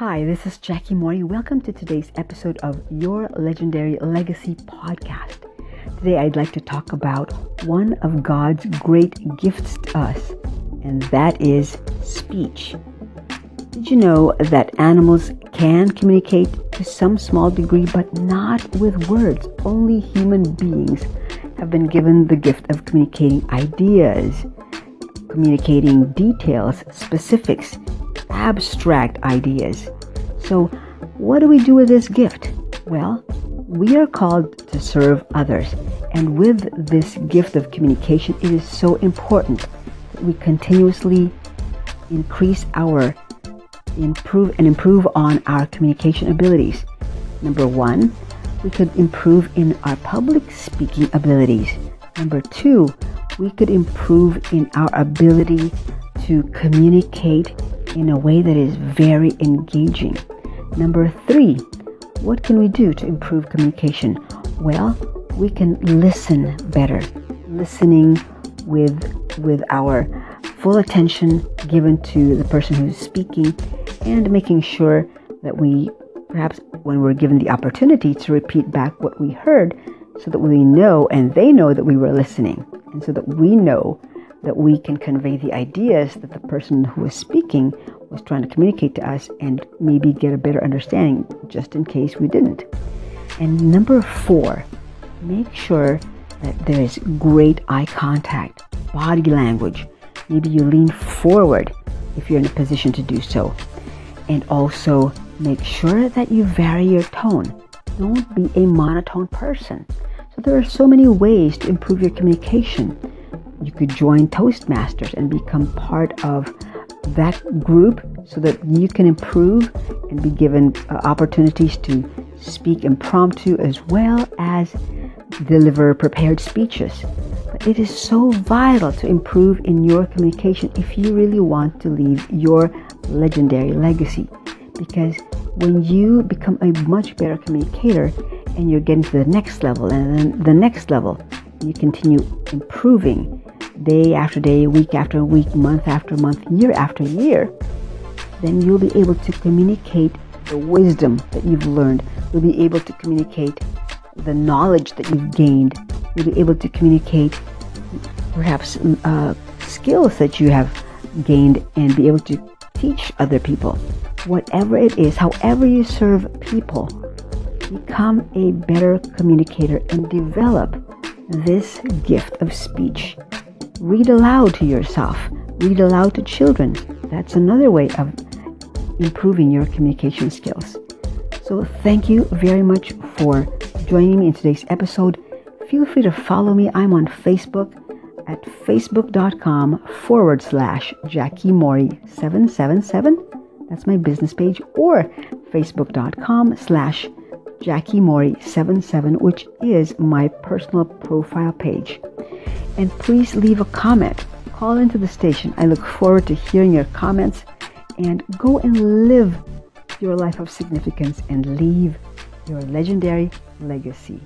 Hi, this is Jackie Morey. Welcome to today's episode of Your Legendary Legacy podcast. Today, I'd like to talk about one of God's great gifts to us, and that is speech. Did you know that animals can communicate to some small degree, but not with words? Only human beings have been given the gift of communicating ideas, communicating details, specifics, abstract ideas. So, what do we do with this gift? Well, we are called to serve others. And with this gift of communication, it is so important that we continuously increase our improve and improve on our communication abilities. Number one, we could improve in our public speaking abilities. Number two, we could improve in our ability to communicate in a way that is very engaging. Number three, what can we do to improve communication? Well, we can listen better, listening with with our full attention given to the person who's speaking and making sure that we perhaps when we're given the opportunity to repeat back what we heard so that we know and they know that we were listening and so that we know that we can convey the ideas that the person who is speaking was trying to communicate to us and maybe get a better understanding just in case we didn't. And number four, make sure that there is great eye contact, body language. Maybe you lean forward if you're in a position to do so. And also make sure that you vary your tone. Don't be a monotone person. So there are so many ways to improve your communication. You could join Toastmasters and become part of that group so that you can improve and be given uh, opportunities to speak impromptu as well as deliver prepared speeches. It is so vital to improve in your communication if you really want to leave your legendary legacy. Because when you become a much better communicator and you're getting to the next level and then the next level, you continue improving day after day, week after week, month after month, year after year, then you'll be able to communicate the wisdom that you've learned. You'll be able to communicate the knowledge that you've gained. You'll be able to communicate perhaps uh, skills that you have gained and be able to teach other people. Whatever it is, however you serve people, become a better communicator and develop this gift of speech Read aloud to yourself. Read aloud to children. That's another way of improving your communication skills. So, thank you very much for joining me in today's episode. Feel free to follow me. I'm on Facebook at facebook.com forward slash Jackie Morey 777. That's my business page, or facebook.com slash Jackie Morey 77, which is my personal profile page and please leave a comment. Call into the station. I look forward to hearing your comments and go and live your life of significance and leave your legendary legacy.